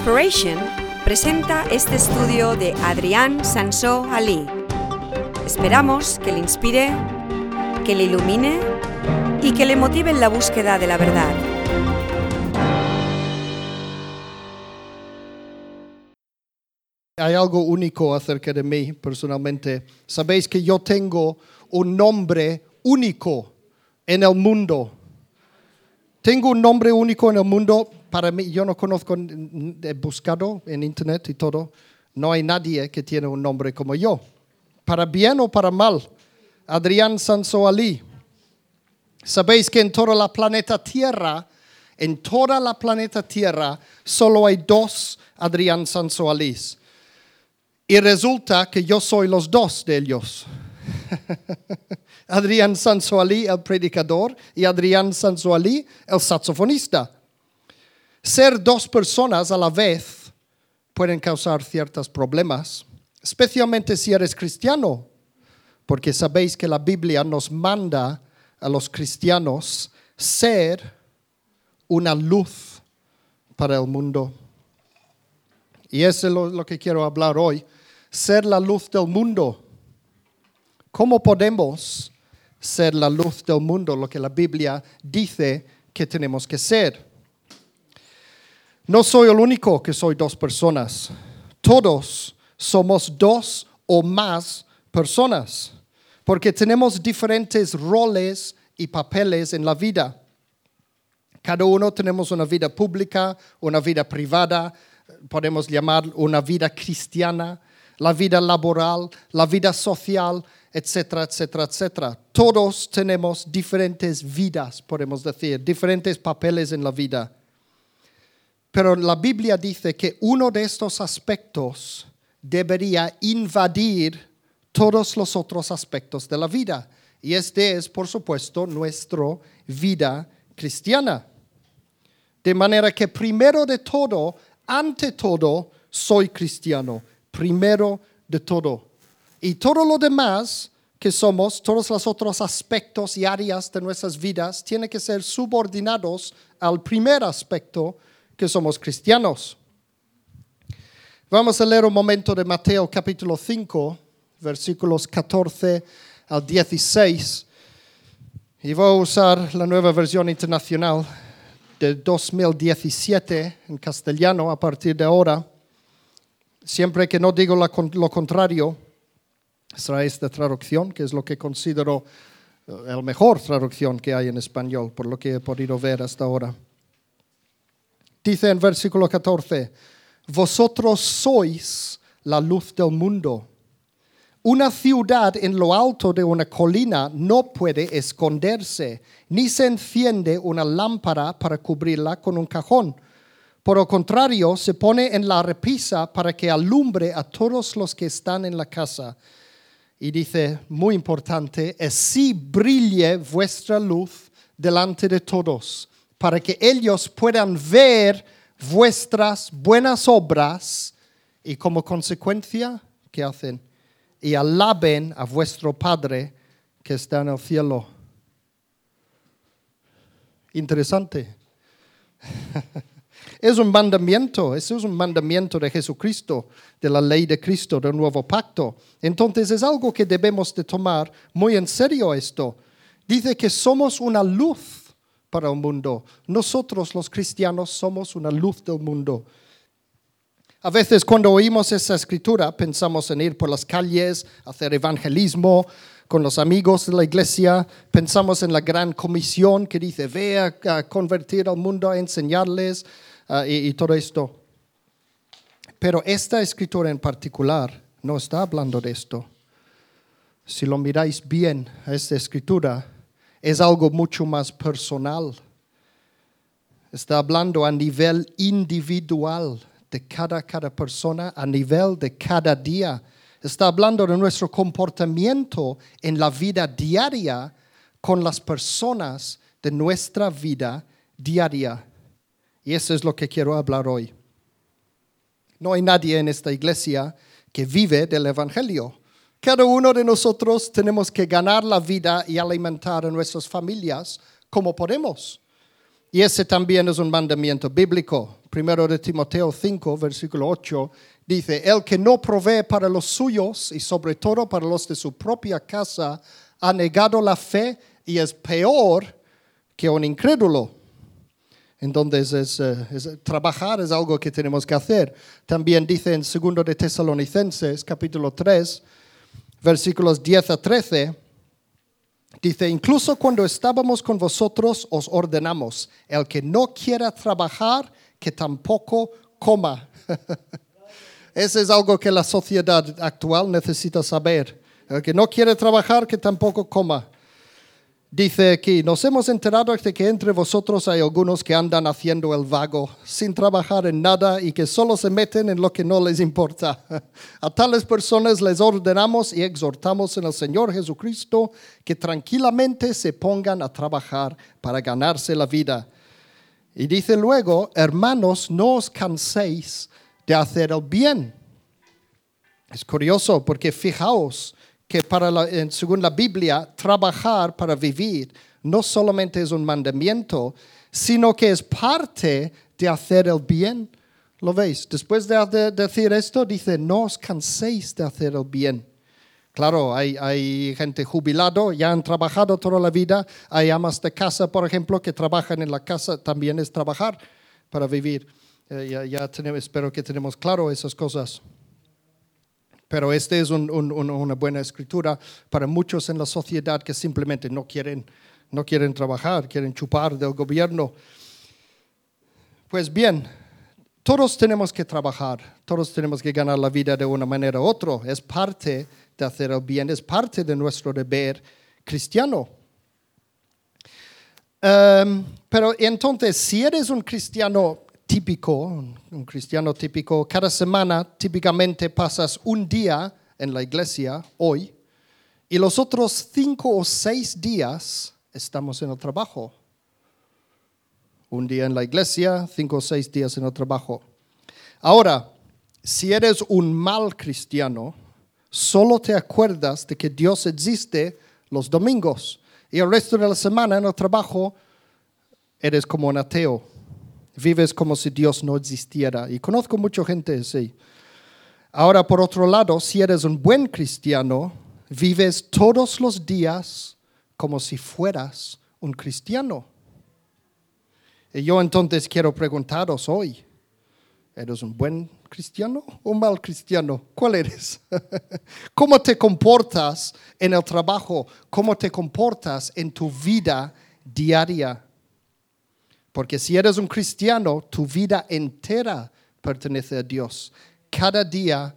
Inspiration presenta este estudio de Adrián Sansó Ali. Esperamos que le inspire, que le ilumine y que le motive en la búsqueda de la verdad. Hay algo único acerca de mí personalmente. Sabéis que yo tengo un nombre único en el mundo. Tengo un nombre único en el mundo. Para mí, yo no conozco, he buscado en internet y todo. No hay nadie que tiene un nombre como yo. Para bien o para mal. Adrián Sanso Ali. Sabéis que en toda la planeta Tierra, en toda la planeta Tierra, solo hay dos Adrián Sanso. Y resulta que yo soy los dos de ellos. Adrián Sansoalí, el predicador, y Adrián Sansoalí, el saxofonista. Ser dos personas a la vez pueden causar ciertos problemas, especialmente si eres cristiano, porque sabéis que la Biblia nos manda a los cristianos ser una luz para el mundo. Y eso es lo, que quiero hablar hoy ser la luz del mundo. ¿Cómo podemos ser la luz del mundo? Lo que la Biblia dice que tenemos que ser. No soy el único que soy dos personas. Todos somos dos o más personas, porque tenemos diferentes roles y papeles en la vida. Cada uno tenemos una vida pública, una vida privada, podemos llamar una vida cristiana, la vida laboral, la vida social, etcétera, etcétera, etcétera. Todos tenemos diferentes vidas, podemos decir, diferentes papeles en la vida. Pero la Biblia dice que uno de estos aspectos debería invadir todos los otros aspectos de la vida. Y este es, por supuesto, nuestra vida cristiana. De manera que primero de todo, ante todo, soy cristiano primero de todo. Y todo lo demás que somos, todos los otros aspectos y áreas de nuestras vidas, tienen que ser subordinados al primer aspecto que somos cristianos. Vamos a leer un momento de Mateo capítulo 5, versículos 14 al 16. Y voy a usar la nueva versión internacional de 2017 en castellano a partir de ahora. Siempre que no digo lo contrario, será esta traducción, que es lo que considero eh, la mejor traducción que hay en español, por lo que he podido ver hasta ahora. Dice en versículo 14, vosotros sois la luz del mundo. Una ciudad en lo alto de una colina no puede esconderse, ni se enciende una lámpara para cubrirla con un cajón por el contrario, se pone en la repisa para que alumbre a todos los que están en la casa. Y dice, muy importante, así brille vuestra luz delante de todos, para que ellos puedan ver vuestras buenas obras y como consecuencia, ¿qué hacen? Y alaben a vuestro Padre que está en el cielo. Interesante. Es un mandamiento, eso es un mandamiento de Jesucristo, de la ley de Cristo, del nuevo pacto. Entonces es algo que debemos de tomar muy en serio esto. Dice que somos una luz para el mundo. Nosotros los cristianos somos una luz del mundo. A veces cuando oímos esa escritura pensamos en ir por las calles, hacer evangelismo con los amigos de la iglesia, pensamos en la gran comisión que dice, ve a convertir al mundo, a enseñarles, Ah, y, todo esto. Pero esta escritura en particular no está hablando de esto. Si lo miráis bien, esta escritura es algo mucho más personal. Está hablando a nivel individual de cada, cada persona, a nivel de cada día. Está hablando de nuestro comportamiento en la vida diaria con las personas de nuestra vida diaria. Y eso es lo que quiero hablar hoy. No hay nadie en esta iglesia que vive del Evangelio. Cada uno de nosotros tenemos que ganar la vida y alimentar a nuestras familias como podemos. Y ese también es un mandamiento bíblico. primero de Timoteo 5, versículo 8, dice, el que no provee para los suyos y sobre todo para los de su propia casa, ha negado la fe y es peor que un incrédulo. Entonces, es, eh, es- trabajar es algo que tenemos que hacer. También dice en 2 de Tesalonicenses, capítulo 3, versículos 10 a 13, dice, incluso cuando estábamos con vosotros os ordenamos, el que no quiera trabajar, que tampoco coma. Eso es algo que la sociedad actual necesita saber. El que no quiere trabajar, que tampoco coma. Dice aquí, nos hemos enterado de que entre vosotros hay algunos que andan haciendo el vago, sin trabajar en nada y que solo se meten en lo que no les importa. A tales personas les ordenamos y exhortamos en el Señor Jesucristo que tranquilamente se pongan a trabajar para ganarse la vida. Y dice luego, hermanos, no os canséis de hacer el bien. Es curioso porque fijaos que para la- según la Biblia, trabajar para vivir no solamente es un mandamiento, sino que es parte de hacer el bien. ¿Lo veis? Después de, de decir esto, dice, no os canséis de hacer el bien. Claro, hay, hay gente jubilado, ya han trabajado toda la vida, hay amas de casa, por ejemplo, que trabajan en la casa, también es trabajar para vivir. Eh, ya ya espero que tenemos claro esas cosas. Pero esta es un- un- un- una buena escritura para muchos en la sociedad que simplemente no quieren, no quieren trabajar, quieren chupar del gobierno. Pues bien, todos tenemos que trabajar, todos tenemos que ganar la vida de una manera u otra. Es parte de hacer el bien, es parte de nuestro deber cristiano. Em, pero entonces, si eres un cristiano típico, un, cristiano típico, cada semana típicamente pasas un día en la iglesia, hoy, y los otros cinco o seis días estamos en el trabajo. Un día en la iglesia, cinco o seis días en el trabajo. Ahora, si eres un mal cristiano, solo te acuerdas de que Dios existe los domingos y el resto de la semana en el trabajo eres como un ateo. Vives como si Dios no existiera. Y conozco mucha gente así. Ahora, por otro lado, si eres un buen cristiano, vives todos los días como si fueras un cristiano. Y yo entonces quiero preguntaros hoy, ¿eres un buen cristiano o un mal cristiano? ¿Cuál eres? ¿Cómo te comportas en el trabajo? ¿Cómo te comportas en tu vida diaria? Porque si eres un cristiano, tu vida entera pertenece a Dios. Cada día,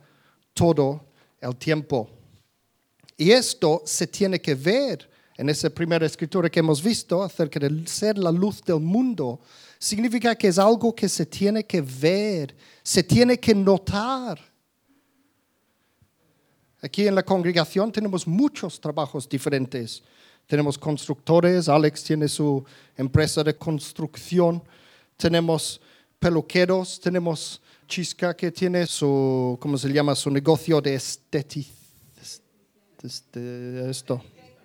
todo el tiempo. Y esto se tiene que ver en esa primera escritura que hemos visto acerca de ser la luz del mundo. Significa que es algo que se tiene que ver, se tiene que notar. Aquí en la congregación tenemos muchos trabajos diferentes. Tenemos constructores, Alex tiene su empresa de construcción, tenemos peluqueros, tenemos Chisca que tiene su, ¿cómo se llama? Su negocio de estetic, este, esto,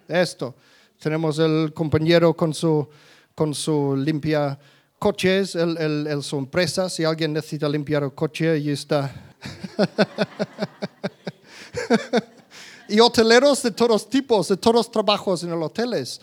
esto. Tenemos el compañero con su, con su limpia coches, el, el, su empresa, si alguien necesita limpiar el coche, ahí está. y hoteleros de todos tipos, de todos trabajos en los hoteles.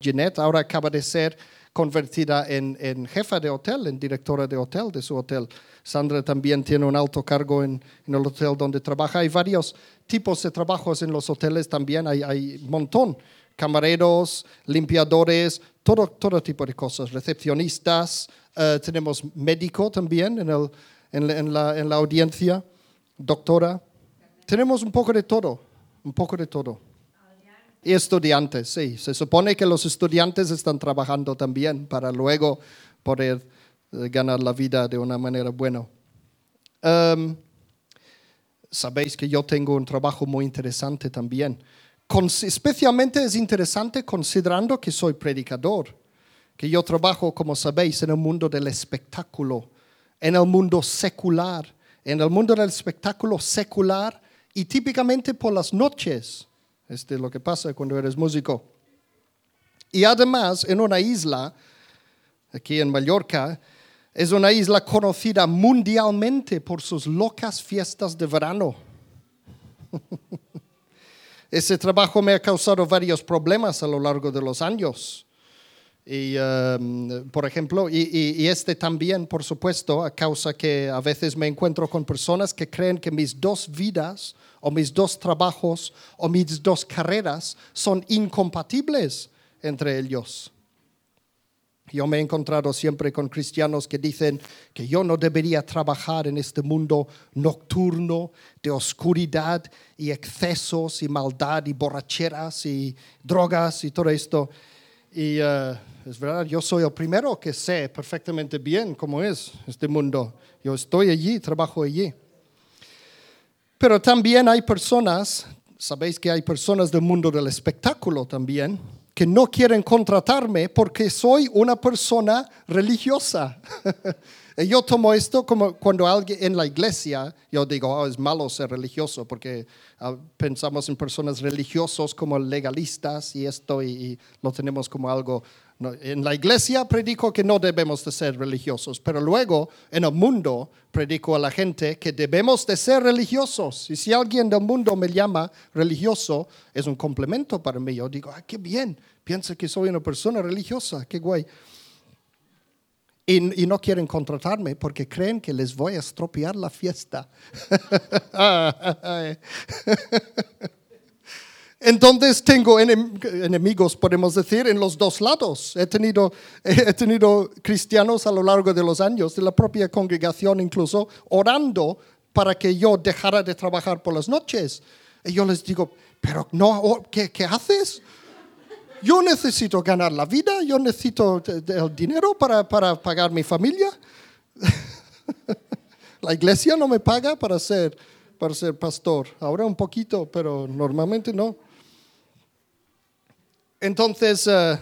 Jeanette ahora acaba de ser convertida en, en jefa de hotel, en directora de hotel de su hotel. Sandra también tiene un alto cargo en, en el hotel donde trabaja. Hay varios tipos de trabajos en los hoteles también, hay, un montón. Camareros, limpiadores, todo, todo tipo de cosas. Recepcionistas, eh, tenemos médico también en, el, en la- en la audiencia, doctora. Tenemos un poco de todo, un poco de todo. Y estudiantes, sí. Se supone que los estudiantes están trabajando también para luego poder eh, ganar la vida de una manera buena. Em, Sabéis que yo tengo un trabajo muy interesante también. Especialmente es interesante considerando que soy predicador, que yo trabajo, como sabéis, en el mundo del espectáculo, en el mundo secular, en el mundo del espectáculo secular y típicamente por las noches. Este es lo que pasa cuando eres músico. Y además, en una isla, aquí en Mallorca, Es una isla conocida mundialmente por sus locas fiestas de verano. Ese trabajo me ha causado varios problemas a lo largo de los años. Y, um, por ejemplo, y, este también, por supuesto, a causa que a veces me encuentro con personas que creen que mis dos vidas o mis dos trabajos o mis dos carreras son incompatibles entre ellos. Yo me he encontrado siempre con cristianos que dicen que yo no debería trabajar en este mundo nocturno de oscuridad y excesos y maldad y borracheras y drogas y todo esto. Y uh, es verdad, yo soy el primero que sé perfectamente bien cómo es este mundo. Yo estoy allí, trabajo allí. Pero también hay personas, sabéis que hay personas del mundo del espectáculo también, que no quieren contratarme porque soy una persona religiosa. yo tomo esto como cuando alguien en la iglesia, yo digo, oh, es malo ser religioso porque uh, pensamos en personas religiosos como legalistas y esto y, y lo tenemos como algo en la iglesia predico que no debemos de ser religiosos, pero luego en el mundo predico a la gente que debemos de ser religiosos. Y si alguien del mundo me llama religioso, es un complemento para mí. Yo digo, ah, qué bien, piensa que soy una persona religiosa, qué guay. Y, y, no quieren contratarme porque creen que les voy a estropear la fiesta. Entonces tengo enemigos, podemos decir, en los dos lados. He tenido, he tenido cristianos a lo largo de los años, de la propia congregación incluso, orando para que yo dejara de trabajar por las noches. Y yo les digo, pero no, ¿qué, qué haces? Yo necesito ganar la vida, yo necesito el dinero para, para pagar mi familia. la iglesia no me paga para ser, para ser pastor. Ahora un poquito, pero normalmente no. Entonces, uh,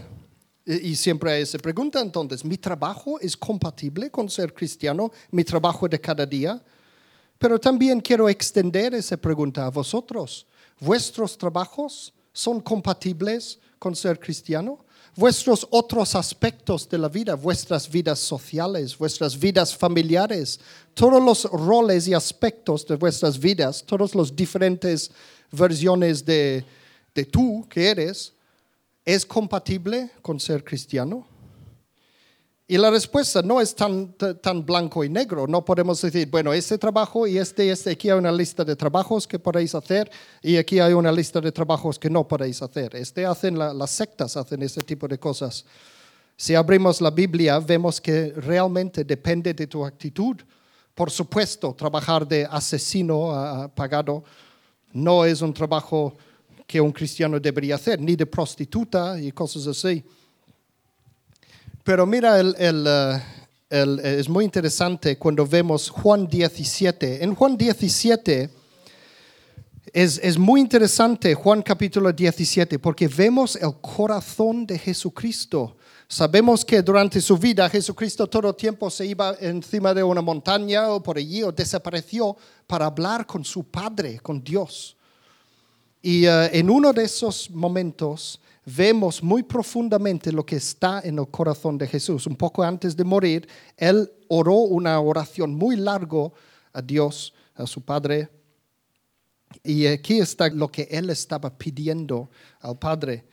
y siempre se pregunta entonces, ¿mi trabajo es compatible con ser cristiano? ¿Mi trabajo de cada día? Pero también quiero extender esa pregunta a vosotros. ¿Vuestros trabajos son compatibles con ser cristiano? Vuestros otros aspectos de la vida, vuestras vidas sociales, vuestras vidas familiares, todos los roles y aspectos de vuestras vidas, todas las diferentes versiones de, de tú que eres, ¿Es compatible con ser cristiano? Y la respuesta no es tan, tan blanco y negro. No podemos decir, bueno, este trabajo y este, este, aquí hay una lista de trabajos que podéis hacer y aquí hay una lista de trabajos que no podéis hacer. Este hacen las sectas, hacen este tipo de cosas. Si abrimos la Biblia, vemos que realmente depende de tu actitud. Por supuesto, trabajar de asesino pagado no es un trabajo que un cristiano debería hacer, ni de prostituta y cosas así. Pero mira, el, el, eh, el, es muy interesante cuando vemos Juan 17. En Juan 17 es, es muy interesante Juan capítulo 17 porque vemos el corazón de Jesucristo. Sabemos que durante su vida Jesucristo todo tiempo se iba encima de una montaña o por allí o desapareció para hablar con su Padre, con Dios. Y uh, en uno de esos momentos vemos muy profundamente lo que está en el corazón de Jesús. Un poco antes de morir, él oró una oración muy largo a Dios, a su Padre. Y aquí está lo que él estaba pidiendo al Padre.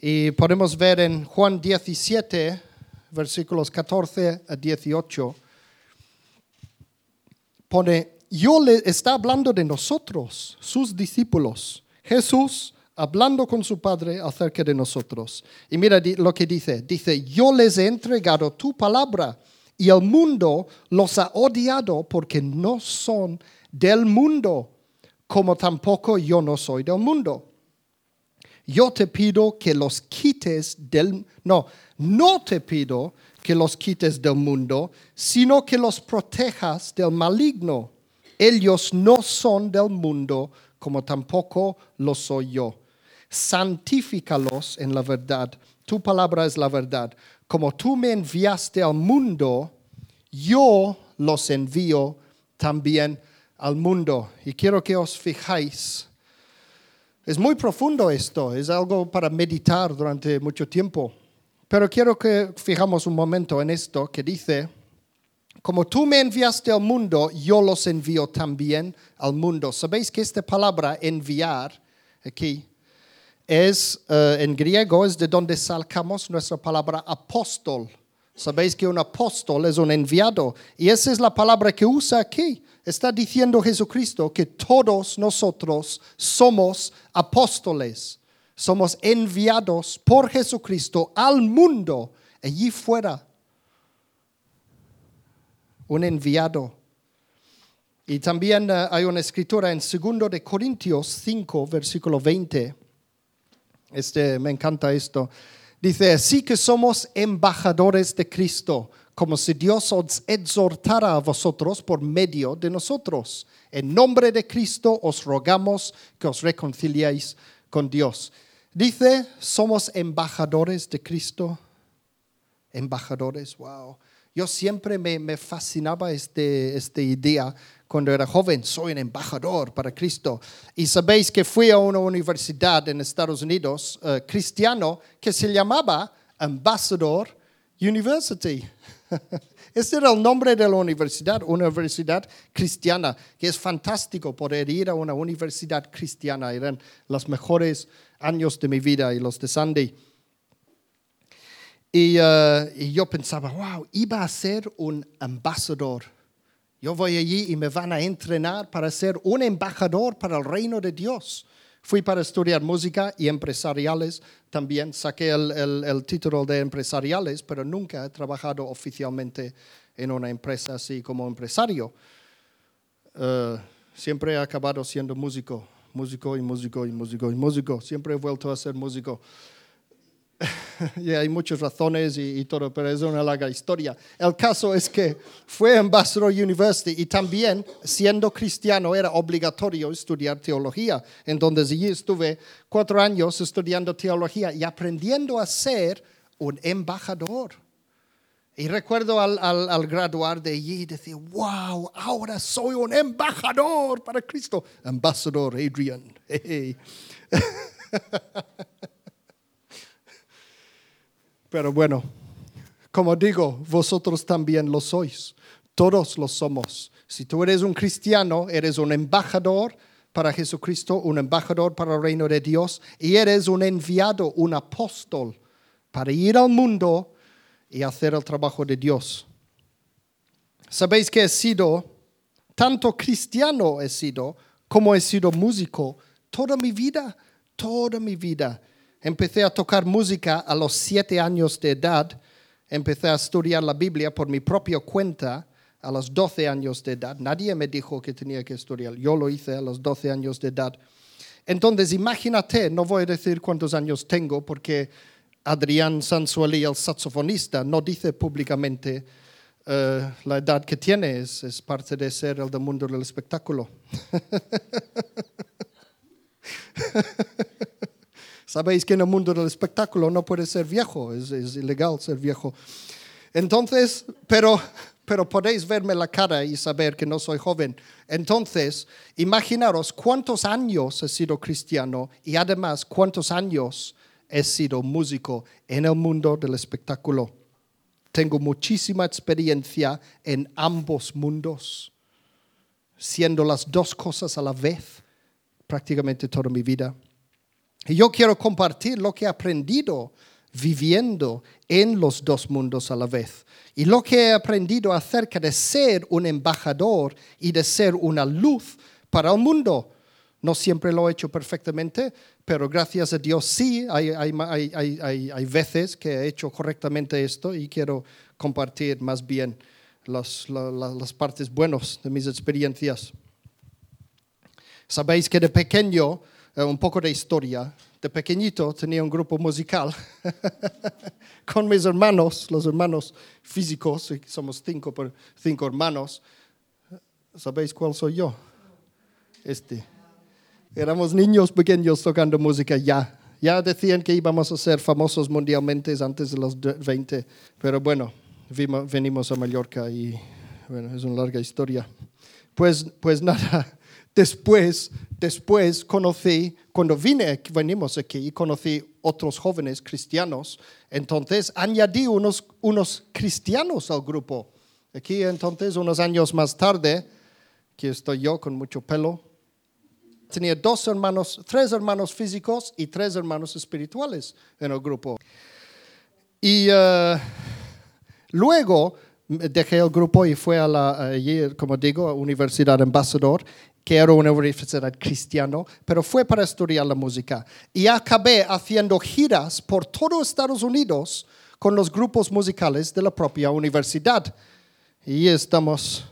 Y podemos ver en Juan 17, versículos 14 a 18, pone, yo le está hablando de nosotros, sus discípulos Jesús hablando con su Padre acerca de nosotros. Y mira lo que dice. Dice, yo les he entregado tu palabra y el mundo los ha odiado porque no son del mundo, como tampoco yo no soy del mundo. Yo te pido que los quites del... No, no te pido que los quites del mundo, sino que los protejas del maligno. Ellos no son del mundo, como tampoco lo soy yo. Santifícalos en la verdad. Tu palabra es la verdad. Como tú me enviaste al mundo, yo los envío también al mundo. Y quiero que os fijáis. Es muy profundo esto, es algo para meditar durante mucho tiempo. Pero quiero que fijamos un momento en esto que dice, como tú me enviaste al mundo, yo los envío también al mundo. ¿Sabéis que esta palabra enviar aquí es eh, en griego es de donde sacamos nuestra palabra apóstol? Sabéis que un apóstol es un enviado y esa es la palabra que usa aquí. Está diciendo Jesucristo que todos nosotros somos apóstoles, somos enviados por Jesucristo al mundo, allí fuera. Un enviado. Y también uh, hay una escritura en 2 de Corintios 5, versículo 20. Este, me encanta esto. Dice, así que somos embajadores de Cristo, como si Dios os exhortara a vosotros por medio de nosotros. En nombre de Cristo os rogamos que os reconciliéis con Dios. Dice, somos embajadores de Cristo. Embajadores, wow. Yo siempre me, fascinaba este, esta idea cuando era joven, soy un embajador para Cristo. Y sabéis que fui a una universidad en Estados Unidos uh, cristiano que se llamaba Ambassador University. Ese era el nombre de la universidad, una universidad cristiana, que es fantástico poder ir a una universidad cristiana. Eran los mejores años de mi vida y los de Sandy. Y, uh, y yo pensaba, wow, iba a ser un embajador yo voy allí y me van a entrenar para ser un embajador para el reino de Dios. Fui para estudiar música y empresariales también. Saqué el, título de empresariales, pero nunca he trabajado oficialmente en una empresa así como empresario. Eh, siempre he acabado siendo músico, músico y músico y músico y músico. Siempre he vuelto a ser músico. y hay muchas razones y, todo, pero es una larga historia. El caso es que fue en Vassar University y también, siendo cristiano, era obligatorio estudiar teología. Entonces allí estuve cuatro años estudiando teología y aprendiendo a ser un embajador. Y recuerdo al, al, graduar de allí decir, wow, ahora soy un embajador para Cristo. Embajador Adrian. Pero bueno, como digo, vosotros también lo sois. Todos lo somos. Si tú eres un cristiano, eres un embajador para Jesucristo, un embajador para el reino de Dios y eres un enviado, un apóstol para ir al mundo y hacer el trabajo de Dios. Sabéis que he sido, tanto cristiano he sido, como he sido músico toda mi vida, toda mi vida. Empecé a tocar música a los siete años de edad. Empecé a estudiar la Biblia por mi propia cuenta a los doce años de edad. Nadie me dijo que tenía que estudiar. Yo lo hice a los doce años de edad. Entonces, imagínate, no voy a decir cuántos años tengo porque Adrián Sansueli, el saxofonista, no dice públicamente eh, la edad que tiene. Es, es parte de ser el del mundo del espectáculo. Sabéis que en el mundo del espectáculo no puede ser viejo, es, ilegal ser viejo. Entonces, pero, pero podéis verme la cara y saber que no soy joven. Entonces, imaginaros cuántos años he sido cristiano y además cuántos años he sido músico en el mundo del espectáculo. Tengo muchísima experiencia en ambos mundos, siendo las dos cosas a la vez prácticamente toda mi vida. Yo quiero compartir lo que he aprendido viviendo en los dos mundos a la vez. Y lo que he aprendido acerca de ser un embajador y de ser una luz para el mundo. No siempre lo he hecho perfectamente, pero gracias a Dios sí, hay, hay, veces que he hecho correctamente esto y quiero compartir más bien las, las partes buenas de mis experiencias. Sabéis que de pequeño un poco de historia. De pequeñito tenía un grupo musical con mis hermanos, los hermanos físicos, somos cinco, cinco hermanos. ¿Sabéis cuál soy yo? Este. Éramos niños pequeños tocando música ya. Ya decían que íbamos a ser famosos mundialmente antes de los 20, pero bueno, venimos a Mallorca y bueno, es una larga historia. Pues, pues nada, Después, después conocí, cuando vine, venimos aquí, conocí otros jóvenes cristianos. Entonces añadí unos, unos cristianos al grupo. Aquí entonces, unos años más tarde, aquí estoy yo con mucho pelo, tenía dos hermanos, tres hermanos físicos y tres hermanos espirituales en el grupo. Y uh, luego dejé el grupo y fui a la, allí, como digo, a Universidad Ambassador, que era una universidad cristiana, pero fue para estudiar la música. Y acabé haciendo giras por todo Estados Unidos con los grupos musicales de la propia universidad. Y estamos,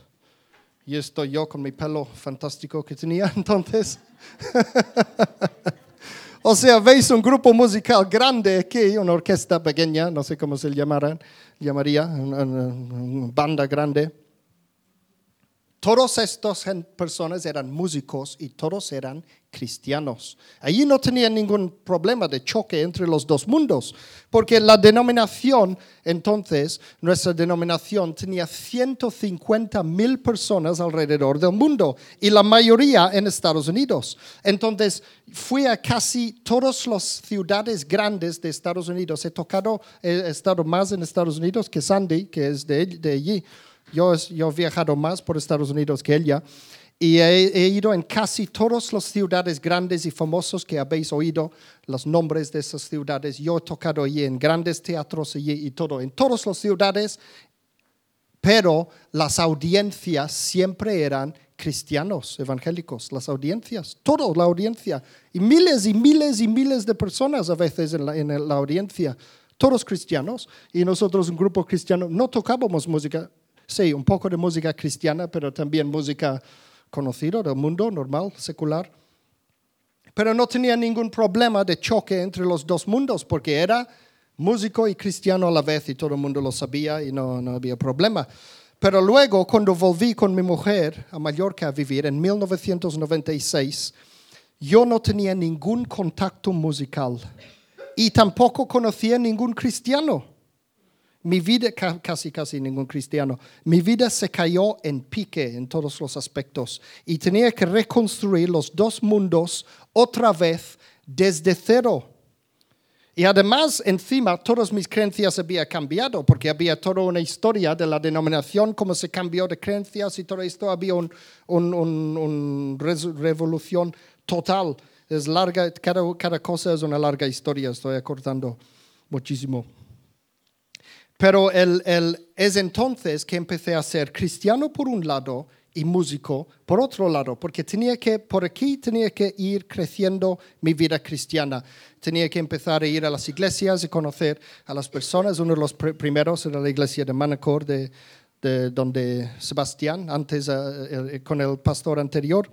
y estoy yo con mi pelo fantástico que tenía entonces. o sea, veis un grupo musical grande aquí, una orquesta pequeña, no sé cómo se llamarán, llamaría, una banda grande Todas estas personas eran músicos y todos eran cristianos. Allí no tenían ningún problema de choque entre los dos mundos, porque la denominación, entonces, nuestra denominación tenía 150 mil personas alrededor del mundo y la mayoría en Estados Unidos. Entonces, fui a casi todas las ciudades grandes de Estados Unidos. He tocado, he estado más en Estados Unidos que Sandy, que es de allí. Yo, he viajado más por Estados Unidos que ella y he, ido en casi todas las ciudades grandes y famosas que habéis oído los nombres de esas ciudades. Yo he tocado allí en grandes teatros allí y todo, en todas las ciudades, pero las audiencias siempre eran cristianos evangélicos, las audiencias, toda la audiencia, y miles y miles y miles de personas a veces en la, en la audiencia, todos cristianos, y nosotros un grupo cristiano no tocábamos música Sí, un poco de música cristiana, pero también música conocida del mundo normal, secular. Pero no tenía ningún problema de choque entre los dos mundos, porque era músico y cristiano a la vez y todo el mundo lo sabía y no, no había problema. Pero luego, cuando volví con mi mujer a Mallorca a vivir en 1996, yo no tenía ningún contacto musical y tampoco conocía ningún cristiano mi vida, casi, casi ningún cristiano, mi vida se cayó en pique en todos los aspectos y tenía que reconstruir los dos mundos otra vez desde cero. Y además, encima, todas mis creencias habían cambiado, porque había toda una historia de la denominación, cómo se cambió de creencias y todo esto. Había una un, revolución total. Es larga, cada, cada cosa es una larga historia, estoy acortando muchísimo. Pero es entonces que empecé a ser cristiano por un lado y músico por otro lado, porque tenía que, por aquí tenía que ir creciendo mi vida cristiana. Tenía que empezar a ir a las iglesias y conocer a las personas. Uno de los primeros era la iglesia de Manacor, de, de donde Sebastián, antes eh, con el pastor anterior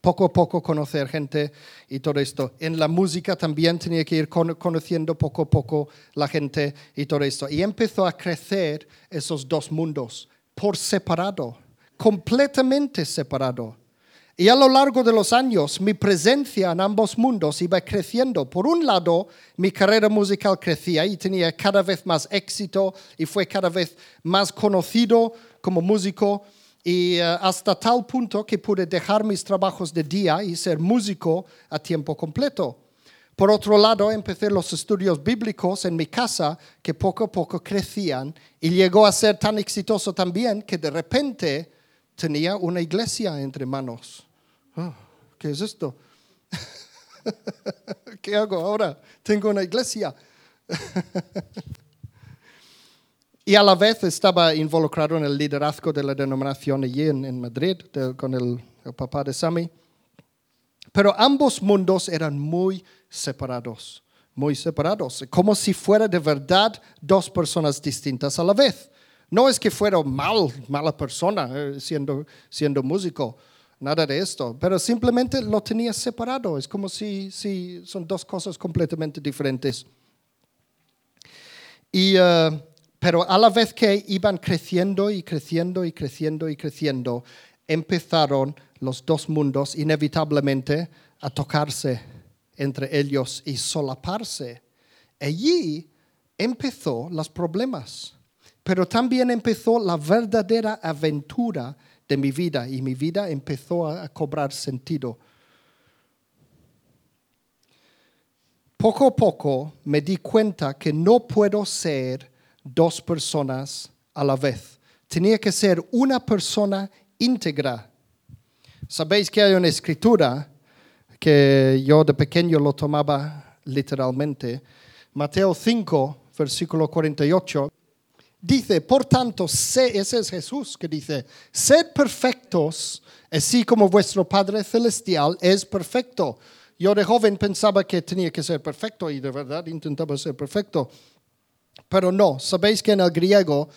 poco a poco conocer gente y todo esto. En la música también tenía que ir conociendo poco a poco la gente y todo esto. Y empezó a crecer esos dos mundos por separado, completamente separado. Y a lo largo de los años, mi presencia en ambos mundos iba creciendo. Por un lado, mi carrera musical crecía y tenía cada vez más éxito y fue cada vez más conocido como músico y eh, hasta tal punto que pude dejar mis trabajos de día y ser músico a tiempo completo. Por otro lado, empecé los estudios bíblicos en mi casa que poco a poco crecían y llegó a ser tan exitoso también que de repente tenía una iglesia entre manos. Ah, ¿Qué es esto? ¿Qué hago ahora? Tengo una iglesia. Y a la vez estaba involucrado en el liderazgo de la denominación allí en, Madrid, con el, papá de Sami. Pero ambos mundos eran muy separados, muy separados, como si fuera de verdad dos personas distintas a la vez. No es que fuera mal, mala persona eh, siendo, siendo músico, nada de esto, pero simplemente lo tenía separado. Es como si, si son dos cosas completamente diferentes. Y uh, pero a la vez que iban creciendo y creciendo y creciendo y creciendo, empezaron los dos mundos inevitablemente a tocarse entre ellos y solaparse. Allí empezó los problemas, pero también empezó la verdadera aventura de mi vida y mi vida empezó a cobrar sentido. Poco a poco me di cuenta que no puedo ser dos personas a la vez. tenía que ser una persona íntegra. Sabéis que hay una escritura que yo de pequeño lo tomaba literalmente. Mateo 5, versículo 48. Dice, por tanto, ese es Jesús que dice, sed perfectos, así como vuestro Padre Celestial es perfecto. Yo de joven pensaba que tenía que ser perfecto y de verdad intentaba ser perfecto. Pero no, sabéis que en el griego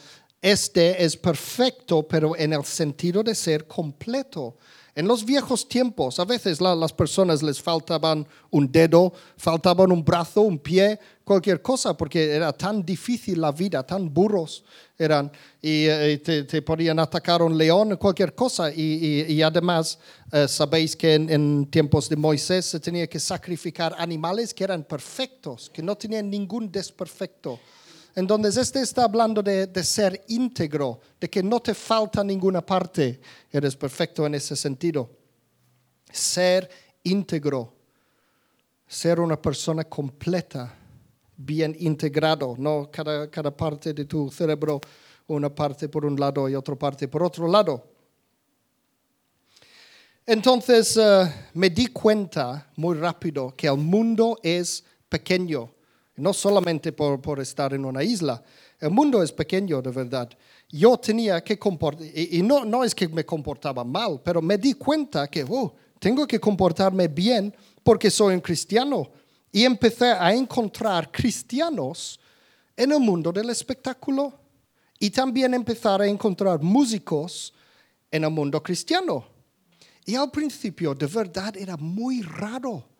este es perfecto, pero en el sentido de ser completo. En los viejos tiempos, a veces las personas les faltaban un dedo, faltaban un brazo, un pie, cualquier cosa, porque era tan difícil la vida, tan burros eran, y, eh, te, podían atacar un león, cualquier cosa. Y, además, eh, sabéis que en, tiempos de Moisés se tenía que sacrificar animales que eran perfectos, que no tenían ningún desperfecto. Entonces, este está hablando de, ser íntegro, de que no te falta ninguna parte. Eres perfecto en ese sentido. Ser íntegro, ser una persona completa, bien integrado, no cada, cada parte de tu cerebro, una parte por un lado y otra parte por otro lado. Entonces eh, me di cuenta muy rápido que el mundo es pequeño no solamente por, estar en una isla. El mundo es pequeño, de verdad. Yo tenía que comportar, y, no, no es que me comportaba mal, pero me di cuenta que oh, tengo que comportarme bien porque soy un cristiano. Y empecé a encontrar cristianos en el mundo del espectáculo y también empezar a encontrar músicos en el mundo cristiano. Y al principio, de verdad, era muy raro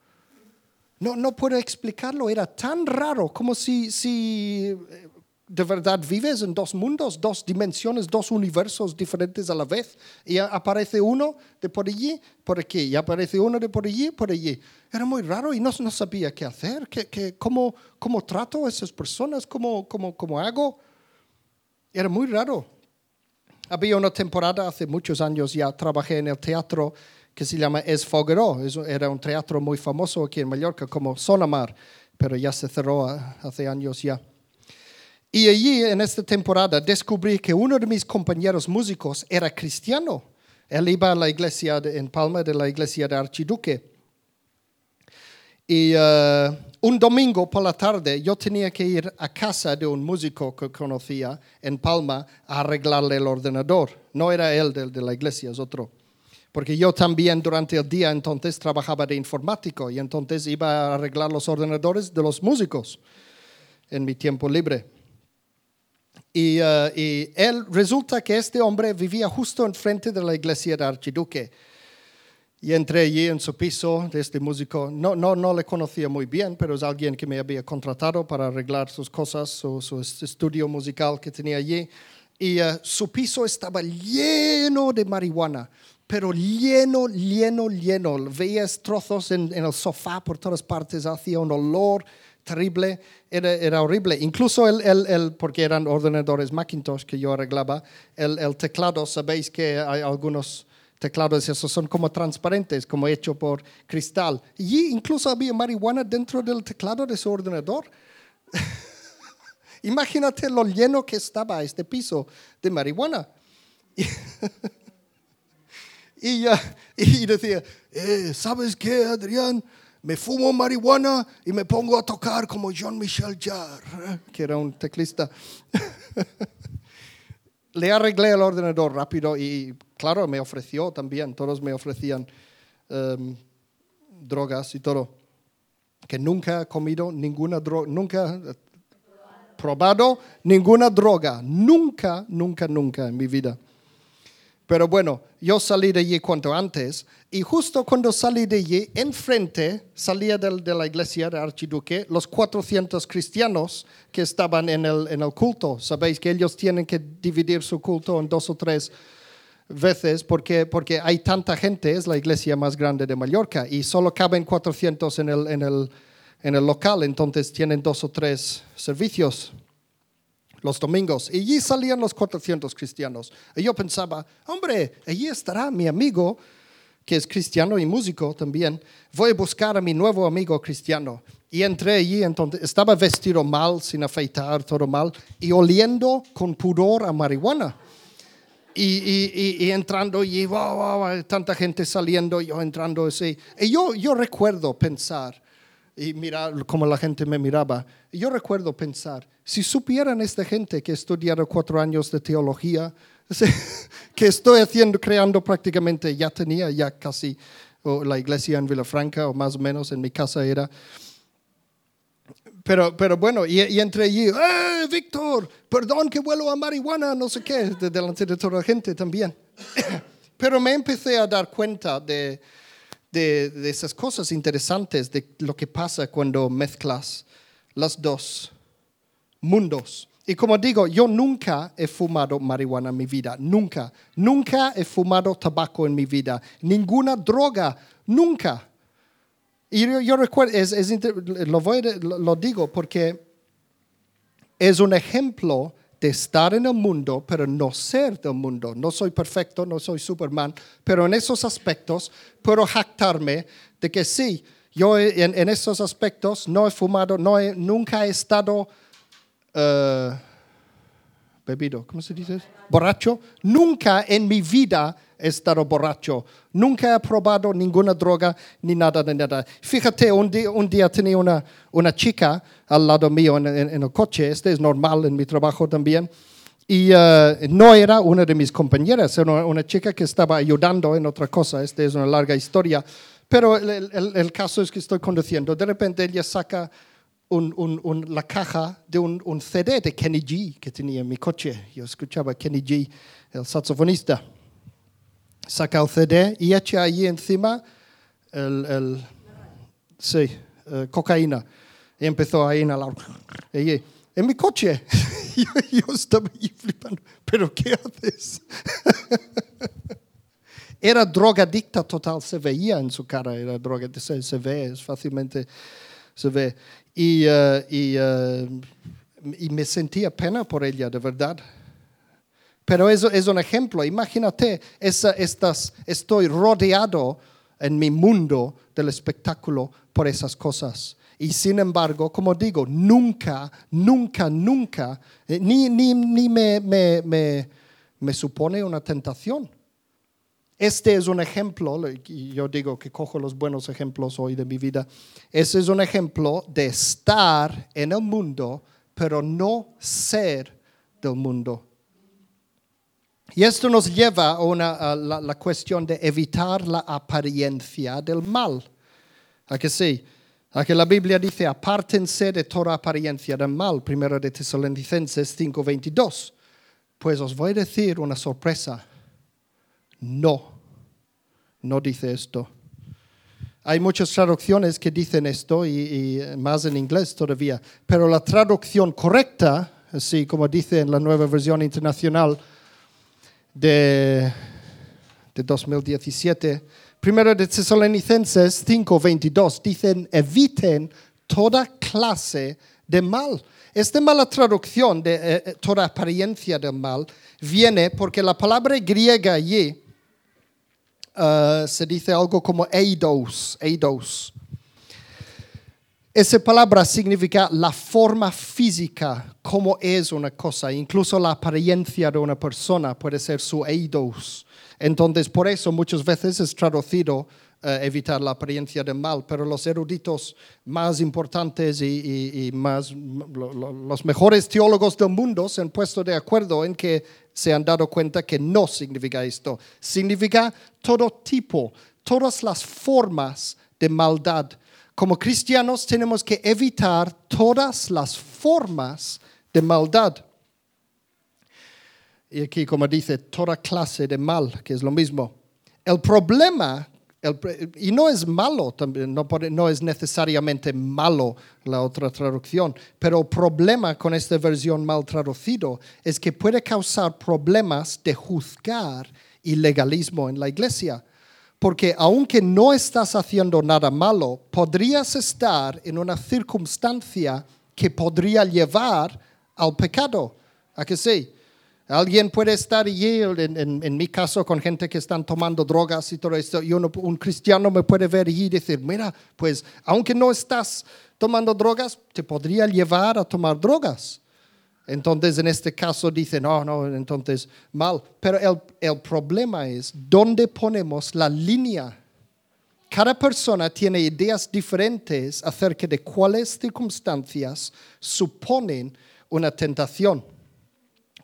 no, no puedo explicarlo, era tan raro como si, si eh, de verdad vives en dos mundos, dos dimensiones, dos universos diferentes a la vez. Y aparece uno de por allí, por aquí, y aparece uno de por allí, por allí. Era muy raro y no, no sabía qué hacer, qué, cómo, cómo, trato a esas personas, cómo, cómo, cómo hago. Era muy raro. Había una temporada hace muchos años ya, trabajé en el teatro que se llama Es Era un teatro muy famoso aquí en Mallorca como Sonamar, pero ya se cerró hace años ya. Y allí, en esta temporada, descubrí que uno de mis compañeros músicos era cristiano. Él iba a la iglesia en Palma, de la iglesia de Archiduque. Y uh, un domingo por la tarde yo tenía que ir a casa de un músico que conocía en Palma a arreglarle el ordenador. No era él de, de la iglesia, es otro. Porque yo también durante el día entonces trabajaba de informático y entonces iba a arreglar los ordenadores de los músicos en mi tiempo libre. Y, uh, y él resulta que este hombre vivía justo enfrente de la iglesia de Archiduque. Y entré allí en su piso de este músico. No, no, no le conocía muy bien, pero es alguien que me había contratado para arreglar sus cosas, su, su estudio musical que tenía allí. Y uh, su piso estaba lleno de marihuana pero lleno, lleno, lleno. Veías trozos en, el sofá por todas partes, hacía un olor terrible, era, era horrible. Incluso el, el, el, porque eran ordenadores Macintosh que yo arreglaba, el, el teclado, sabéis que hay algunos teclados esos son como transparentes, como hecho por cristal. Y incluso había marihuana dentro del teclado de su ordenador. Imagínate lo lleno que estaba este piso de marihuana. Y, y decía, eh, ¿sabes qué, Adrián? Me fumo marihuana y me pongo a tocar como John Michel Jarre, que era un teclista. Le arreglé el ordenador rápido y, claro, me ofreció también, todos me ofrecían em, drogas y todo. Que nunca he comido ninguna droga, nunca he probado ninguna droga, nunca, nunca, nunca en mi vida. Pero bueno, yo salí de allí cuanto antes y justo cuando salí de allí, enfrente salía de, de la iglesia de Archiduque los 400 cristianos que estaban en el, en el culto. Sabéis que ellos tienen que dividir su culto en dos o tres veces porque, porque hay tanta gente, es la iglesia más grande de Mallorca y solo caben 400 en el, en el, en el local, entonces tienen dos o tres servicios los domingos. Y allí salían los 400 cristianos. Y yo pensaba, hombre, allí estará mi amigo, que es cristiano y músico también. Voy a buscar a mi nuevo amigo cristiano. Y entré allí, estaba vestido mal, sin afeitar, todo mal, y oliendo con pudor a marihuana. Y, entrando wow, wow, tanta gente saliendo, yo entrando así. Y yo, yo recuerdo pensar y mirar cómo la gente me miraba. Y yo recuerdo pensar, si supieran esta gente que he estudiado cuatro años de teología, que estoy haciendo, creando prácticamente, ya tenía ya casi o la iglesia en Villafranca, o más o menos en mi casa era. Pero, pero bueno, y, y entre allí, ¡eh, Víctor! Perdón que vuelo a marihuana, no sé qué, de- delante de toda la gente también. Pero me empecé a dar cuenta de, de, de esas cosas interesantes, de lo que pasa cuando mezclas las dos mundos. Y como digo, yo nunca he fumado marihuana en mi vida, nunca. Nunca he fumado tabaco en mi vida, ninguna droga, nunca. Y yo, yo recuerdo, es, es lo, voy lo digo porque es un ejemplo de estar en el mundo, pero no ser del mundo. No soy perfecto, no soy Superman, pero en esos aspectos puedo jactarme de que sí, yo en esos aspectos no he fumado, no he- nunca he estado eh, bebido, ¿cómo se dice? Borracho. Nunca en mi vida he estado borracho. Nunca he probado ninguna droga ni nada de nada. Fíjate, un día, un día tenía una, una chica al lado mío en, en- en el coche. Este es normal en mi trabajo también. Y eh, no era una de mis compañeras, era una, una chica que estaba ayudando en otra cosa. Esta es una larga historia. Pero el, el- el caso es que estoy conduciendo. De repente ella saca un- un- un- la caja de un, CD de Kenny G que tenía en mi coche. Yo escuchaba Kenny G, el saxofonista. Saca el CD y echa allí encima el, el- sí, eh, cocaína. Y empezó a inhalar. Allí, en mi coche. yo, yo estaba allí flipando. ¿Pero qué haces? Era drogadicta total, se veía en su cara, era drogadicta, se, se ve, es fácilmente se ve. Y, eh, y, eh, y me sentía pena por ella, de verdad. Pero eso es un ejemplo. Imagínate, estas, estoy rodeado en mi mundo del espectáculo por esas cosas. Y sin embargo, como digo, nunca, nunca, nunca, eh, ni, ni, ni me, me, me, me supone una tentación. Este es un ejemplo, y yo digo que cojo los buenos ejemplos hoy de mi vida. Ese es un ejemplo de estar en el mundo, pero no ser del mundo. Y esto nos lleva a, una- a la, la cuestión de evitar la apariencia del mal. ¿A que sí? A que la Biblia dice, apártense de toda apariencia del mal, primero de Tesalonicenses 5:22. Pues os voy a decir una sorpresa. No, no dice esto. Hay muchas traducciones que dicen esto y, y más en inglés todavía, pero la traducción correcta, así como dice en la nueva versión internacional de, de 2017, primero de Tesalonicenses 5:22, dicen eviten toda clase de mal. Esta mala traducción de eh, eh, toda apariencia del mal viene porque la palabra griega allí Uh, se dice algo como eidos, eidos. Esa palabra significa la forma física, como es una cosa, incluso la apariencia de una persona puede ser su eidos. Entonces, por eso muchas veces es traducido eh, evitar la apariencia del mal, pero los eruditos más importantes y, más, lo- lo- los mejores teólogos del mundo se han puesto de acuerdo en que se han dado cuenta que no significa esto. Significa todo tipo, todas las formas de maldad. Como cristianos tenemos que evitar todas las formas de maldad. Y aquí, como dice, toda clase de mal, que es lo mismo. El problema, el y no es malo también, no, no es necesariamente malo la otra traducción, pero el problema con esta versión mal traducido es que puede causar problemas de juzgar ilegalismo en la iglesia. Porque aunque no estás haciendo nada malo, podrías estar en una circunstancia que podría llevar al pecado. ¿A que sí? Alguien puede estar allí, en, en- en mi caso, con gente que están tomando drogas y todo esto, y uno- un cristiano me puede ver y decir, mira, pues aunque no estás tomando drogas, te podría llevar a tomar drogas. Entonces, en este caso dicen, no, no, entonces mal. Pero el, el problema es dónde ponemos la línea. Cada persona tiene ideas diferentes acerca de cuáles circunstancias suponen una tentación.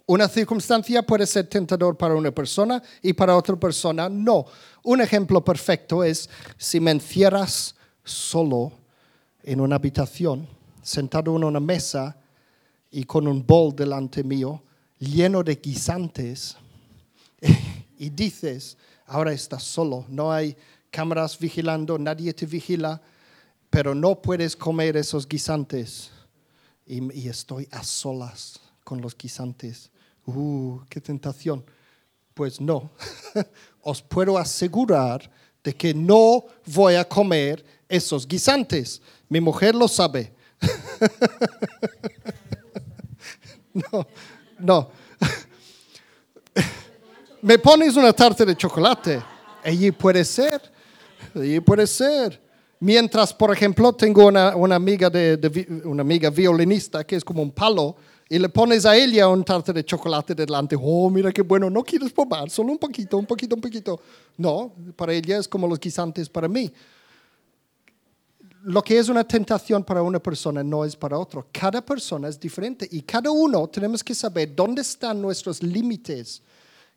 Una circunstancia puede ser tentador para una persona y para otra persona no. Un ejemplo perfecto es si me encierras solo en una habitación, sentado en una mesa y con un bol delante mío lleno de guisantes y dices, ahora estás solo, no hay cámaras vigilando, nadie te vigila, pero no puedes comer esos guisantes y, y estoy a solas con los guisantes uh, qué tentación. Pues no, os puedo asegurar de que no voy a comer esos guisantes. Mi mujer lo sabe. no, no. Me pones una tarta de chocolate. Allí puede ser. Allí puede ser. Mientras, por ejemplo, tengo una, amiga de, una amiga violinista que es como un palo y le pones a ella un tarta de chocolate delante. Oh, mira qué bueno, no quieres probar, solo un poquito, un poquito, un poquito. No, para ella es como los guisantes para mí. Lo que es una tentación para una persona no es para otro. Cada persona es diferente y cada uno tenemos que saber dónde están nuestros límites,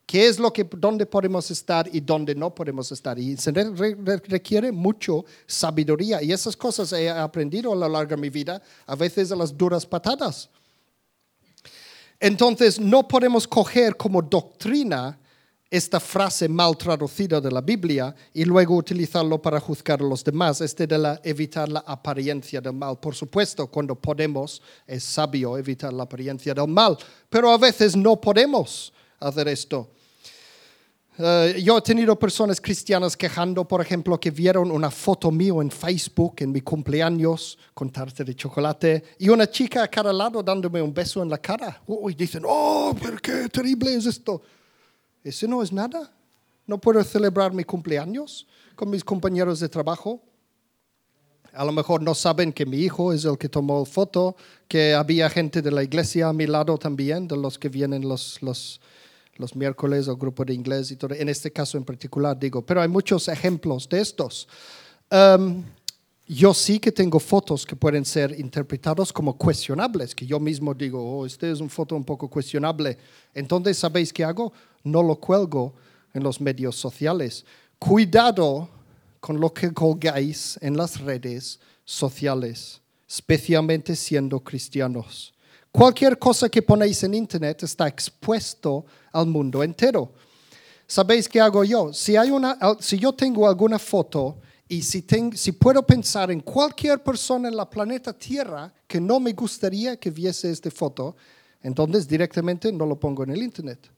qué es lo que, dónde podemos estar y dónde no podemos estar. Y se requiere mucho sabiduría y esas cosas he aprendido a lo largo de mi vida, a veces a las duras patadas. Entonces no podemos coger como doctrina esta frase mal traducida de la Biblia y luego utilizarlo para juzgar a los demás, este de la, evitar la apariencia del mal. Por supuesto, cuando podemos, es sabio evitar la apariencia del mal, pero a veces no podemos hacer esto. Eh, yo he tenido personas cristianas quejando, por ejemplo, que vieron una foto mío en Facebook en mi cumpleaños con tarta de chocolate y una chica a cada lado dándome un beso en la cara. y dicen, oh, pero qué terrible es esto. Eso no es nada. No puedo celebrar mi cumpleaños con mis compañeros de trabajo. A lo mejor no saben que mi hijo es el que tomó foto, que había gente de la iglesia a mi lado también, de los que vienen los, los los miércoles o grupo de inglés y todo, en este caso en particular digo, pero hay muchos ejemplos de estos. Um, yo sí que tengo fotos que pueden ser interpretados como cuestionables, que yo mismo digo, oh, este es una foto un poco cuestionable. Entonces, ¿sabéis qué hago? No lo cuelgo en los medios sociales. Cuidado con lo que colgáis en las redes sociales, especialmente siendo cristianos. Cualquier cosa que ponéis en Internet está expuesto al mundo entero. ¿Sabéis qué hago yo? Si, yo tengo alguna foto y si, si puedo pensar en cualquier persona en la planeta Tierra que no me gustaría que viese esta foto, entonces directamente no lo pongo en el Internet.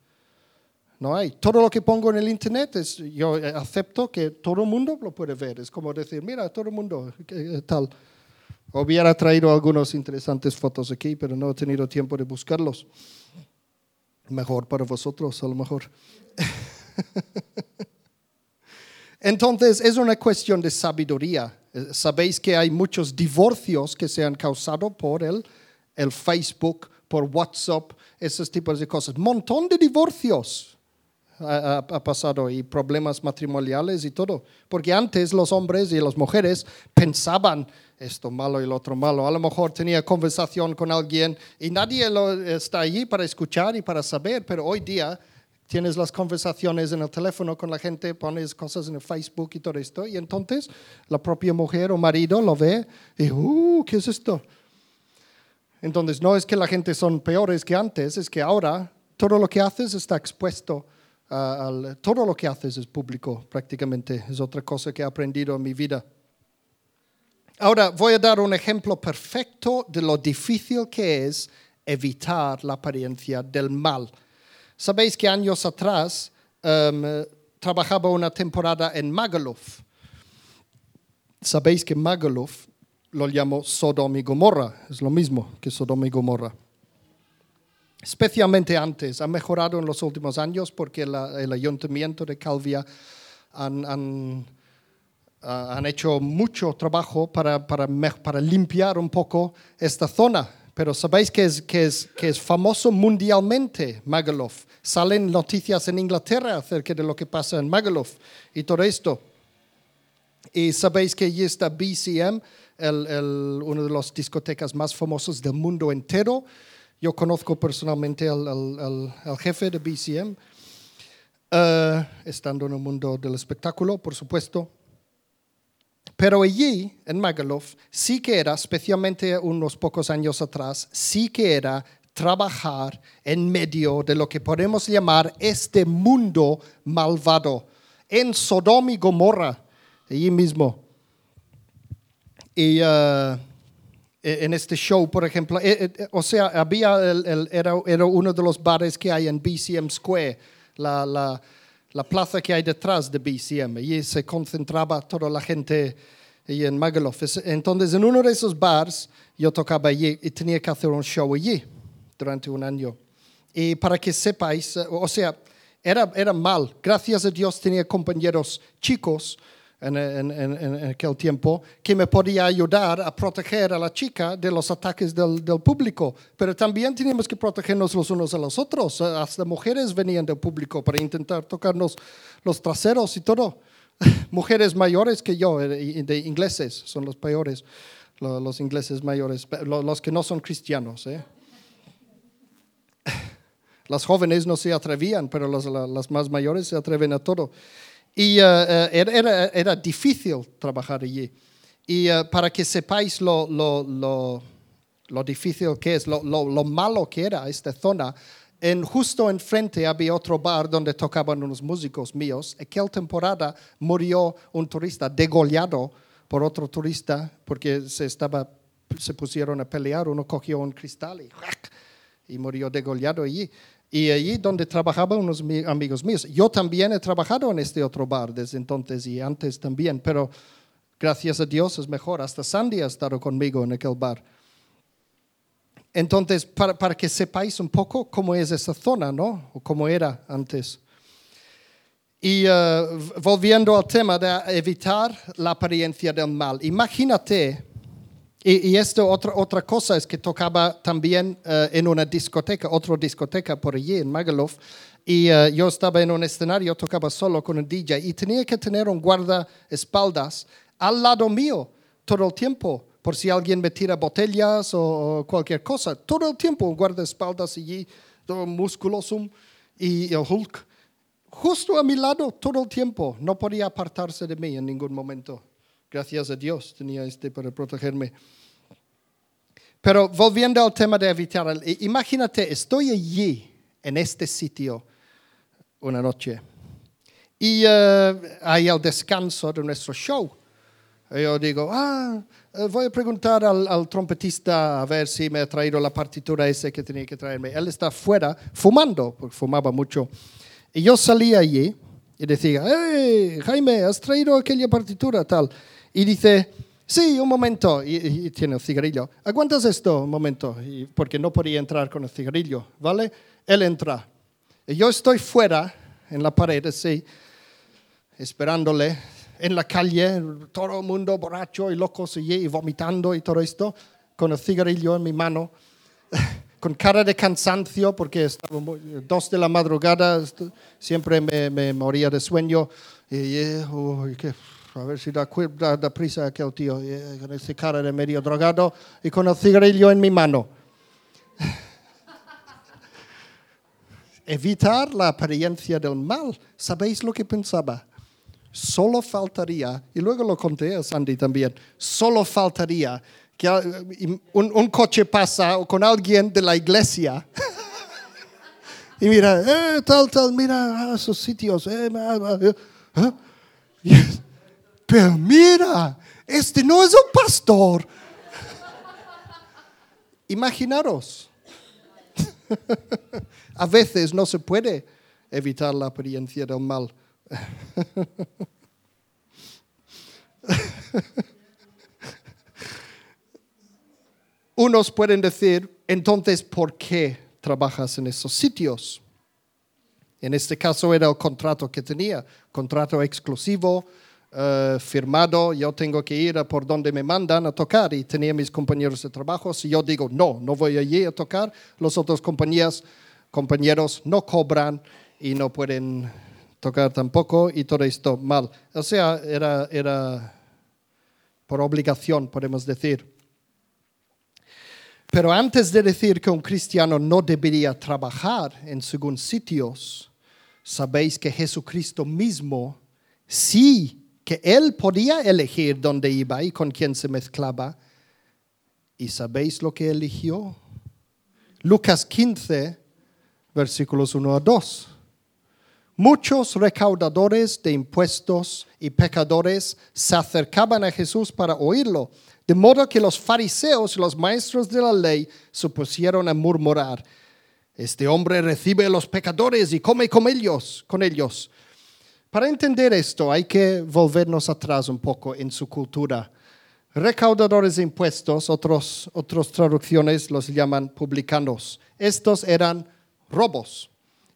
No hay. Todo lo que pongo en el Internet es, yo acepto que todo el mundo lo puede ver. Es como decir, mira, todo el mundo, tal. Hubiera traído algunas interesantes fotos aquí, pero no he tenido tiempo de buscarlos. Mejor para vosotros, a lo mejor. Entonces, es una cuestión de sabiduría. Eh, sabéis que hay muchos divorcios que se han causado por el, el Facebook, por WhatsApp, esos tipos de cosas. Montón de divorcios ha, pasado y problemas matrimoniales y todo. Porque antes los hombres y las mujeres pensaban esto malo y lo otro malo. A lo mejor tenía conversación con alguien y nadie lo, está allí para escuchar y para saber, pero hoy día tienes las conversaciones en el teléfono con la gente, pones cosas en el Facebook y todo esto, y entonces la propia mujer o marido lo ve y, uh, ¿qué es esto? Entonces no es que la gente son peores que antes, es que ahora todo lo que haces está expuesto. Todo lo que haces es público prácticamente, es otra cosa que he aprendido en mi vida. Ahora voy a dar un ejemplo perfecto de lo difícil que es evitar la apariencia del mal. Sabéis que años atrás um, trabajaba una temporada en Magaluf. Sabéis que Magaluf lo llamó Sodom y Gomorra, es lo mismo que Sodom y Gomorra. Especialmente antes, ha mejorado en los últimos años porque el ayuntamiento de Calvia han Ah, han hecho mucho trabajo para, para, para, limpiar un poco esta zona, pero sabéis que es, que es, que es famoso mundialmente Magaluf. Salen noticias en Inglaterra acerca de lo que pasa en Magaluf y todo esto. Y sabéis que allí está BCM, el, el, uno de las discotecas más famosas del mundo entero. Yo conozco personalmente al, al, al jefe de BCM, uh, estando en el mundo del espectáculo, por supuesto. Pero allí, en Magaluf, sí que era, especialmente unos pocos años atrás, sí que era trabajar en medio de lo que podemos llamar este mundo malvado, en Sodoma y Gomorra, allí mismo. Y uh, en este show, por ejemplo, eh, eh, o sea, había el, el, era, era, uno de los bares que hay en BCM Square, la, la, la plaza que hay detrás de BCM. Allí se concentraba toda la gente allí en Magaluf. Entonces, en uno de esos bars, yo tocaba allí y tenía que hacer un show allí durante un año. Y para que sepáis, o sea, era, era mal. Gracias a Dios tenía compañeros chicos en, en, en, aquel tiempo que me podía ayudar a proteger a la chica de los ataques del, del, público. Pero también teníamos que protegernos los unos a los otros. Hasta mujeres venían del público para intentar tocarnos los traseros y todo. Mujeres mayores que yo, eh, de ingleses, son los peores, los ingleses mayores, los que no son cristianos. ¿eh? Las jóvenes no se atrevían, pero las, las más mayores se atreven a todo. Y uh, era, era, difícil trabajar allí. Y uh, para que sepáis lo, lo, lo, lo difícil que es, lo, malo que era esta zona, en, justo enfrente había otro bar donde tocaban unos músicos míos. Aquella temporada murió un turista degollado por otro turista porque se, estaba, se pusieron a pelear. Uno cogió un cristal y, y murió degollado allí. Y allí donde trabajaban unos amigos míos. Yo también he trabajado en este otro bar desde entonces y antes también, pero gracias a Dios es mejor. Hasta Sandy ha estado conmigo en aquel bar. Entonces, para, para que sepáis un poco cómo es esa zona, ¿no? O cómo era antes. Y uh, volviendo al tema de evitar la apariencia del mal. Imagínate y, esto, otra, otra cosa es que tocaba también uh, en una discoteca, otra discoteca por allí en Magaluf, y uh, yo estaba en un escenario, tocaba solo con un DJ, y tenía que tener un guardaespaldas al lado mío todo el tiempo, por si alguien me tira botellas o, cualquier cosa. Todo el tiempo un guardaespaldas allí, todo musculoso, y el Hulk, justo a mi lado todo el tiempo, no podía apartarse de mí en ningún momento. Gracias a Dios tenía este para protegerme. Pero volviendo al tema de evitar, imagínate, estoy allí, en este sitio, una noche, y uh, hay el descanso de nuestro show. Yo digo, ah, eh, voy a preguntar al, al, trompetista a ver si me ha traído la partitura esa que tenía que traerme. Él está fuera fumando, porque fumaba mucho. Y yo salí allí y decía, hey, Jaime, ¿has traído aquella partitura tal? Y dice, sí, un momento, y, y tiene el cigarrillo. ¿Aguantas esto un momento? Y, porque no podía entrar con el cigarrillo, ¿vale? Él entra. Y yo estoy fuera, en la pared, así, esperándole, en la calle, todo el mundo borracho y loco, y vomitando y todo esto, con el cigarrillo en mi mano, con cara de cansancio, porque estaba dos de la madrugada, siempre me, me moría de sueño. Y, y qué a ver si da, da, da prisa aquel tío, eh, con ese cara de medio drogado y con el cigarrillo en mi mano. Evitar la apariencia del mal. ¿Sabéis lo que pensaba? Solo faltaría, y luego lo conté a Sandy también, solo faltaría que un, un coche pasa con alguien de la iglesia. y mira, eh, tal, tal, mira esos sitios. Eh, eh, ¿eh? Pero mira, este no es un pastor. Imaginaros. A veces no se puede evitar la apariencia del mal. Unos pueden decir, entonces, ¿por qué trabajas en esos sitios? En este caso era el contrato que tenía, contrato exclusivo, eh, firmado, yo tengo que ir a por donde me mandan a tocar y tenía mis compañeros de trabajo. Si yo digo, no, no voy allí a tocar, los otros compañías, compañeros no cobran y no pueden tocar tampoco y todo esto mal. O sea, era, era por obligación, podemos decir. Pero antes de decir que un cristiano no debería trabajar en según sitios, sabéis que Jesucristo mismo sí que él podía elegir dónde iba y con quién se mezclaba. ¿Y sabéis lo que eligió? Lucas 15, versículos 1 a 2. Muchos recaudadores de impuestos y pecadores se acercaban a Jesús para oírlo, de modo que los fariseos y los maestros de la ley se pusieron a murmurar. Este hombre recibe a los pecadores y come con ellos, con ellos. Para entender esto hay que volvernos atrás un poco en su cultura. Recaudadores de impuestos, otros, otras traducciones los llaman publicanos. Estos eran robos.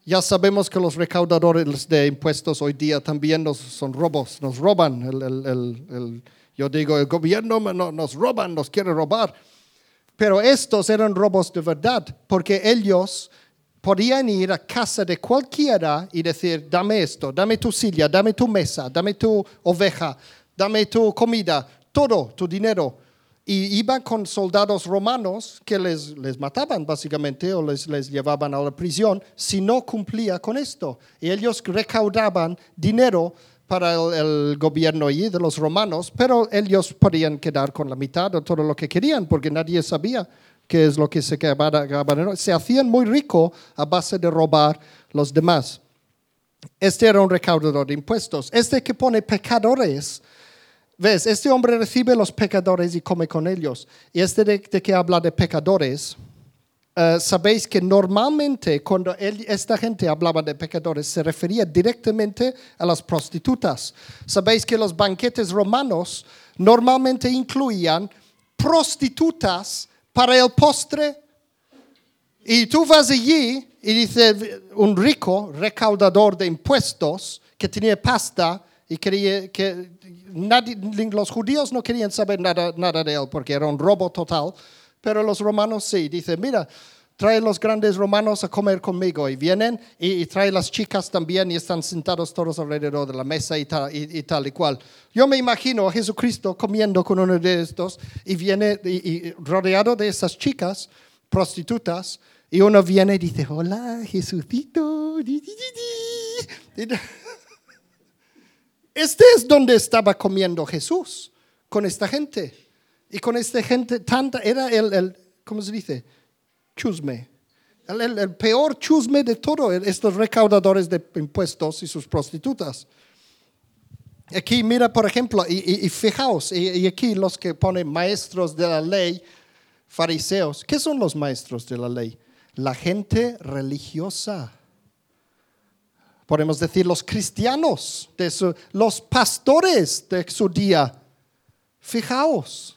Ya sabemos que los recaudadores de impuestos hoy día también nos, son robos, nos roban. yo digo, el gobierno nos roban, nos quiere robar. Pero estos eran robos de verdad, porque ellos podían ir a casa de cualquiera y decir, dame esto, dame tu silla, dame tu mesa, dame tu oveja, dame tu comida, todo, tu dinero. Y iban con soldados romanos que les, les mataban básicamente o les, les llevaban a la prisión si no cumplía con esto. Y ellos recaudaban dinero para el, el, gobierno allí de los romanos, pero ellos podían quedar con la mitad de todo lo que querían porque nadie sabía que es lo que se quedaban. Se hacían muy rico a base de robar los demás. Este era un recaudador de impuestos. Este que pone pecadores. ¿Ves? Este hombre recibe los pecadores y come con ellos. Y este de, que habla de pecadores, uh, sabéis que normalmente cuando esta gente hablaba de pecadores se refería directamente a las prostitutas. Sabéis que los banquetes romanos normalmente incluían prostitutas para el postre. Y tú vas allí y dice un rico recaudador de impuestos que tenía pasta y quería que los judíos no querían saber nada, nada de él porque era un robo total, pero los romanos sí. Dice, mira, trae los grandes romanos a comer conmigo. Y vienen y, trae las chicas también y están sentados todos alrededor de la mesa y tal y, tal y cual. Yo me imagino a Jesucristo comiendo con uno de estos y viene y, rodeado de esas chicas prostitutas. Y uno viene y dice, hola Jesucito. Este es donde estaba comiendo Jesús, con esta gente. Y con esta gente, tanta, era el, el ¿cómo se dice? Chusme. El, peor chusme de todo, estos recaudadores de impuestos y sus prostitutas. Aquí mira, por ejemplo, y, fijaos, y, aquí los que ponen maestros de la ley, fariseos, ¿qué son los maestros de la ley? La gente religiosa. Podemos decir los cristianos, los pastores de su día. Fijaos.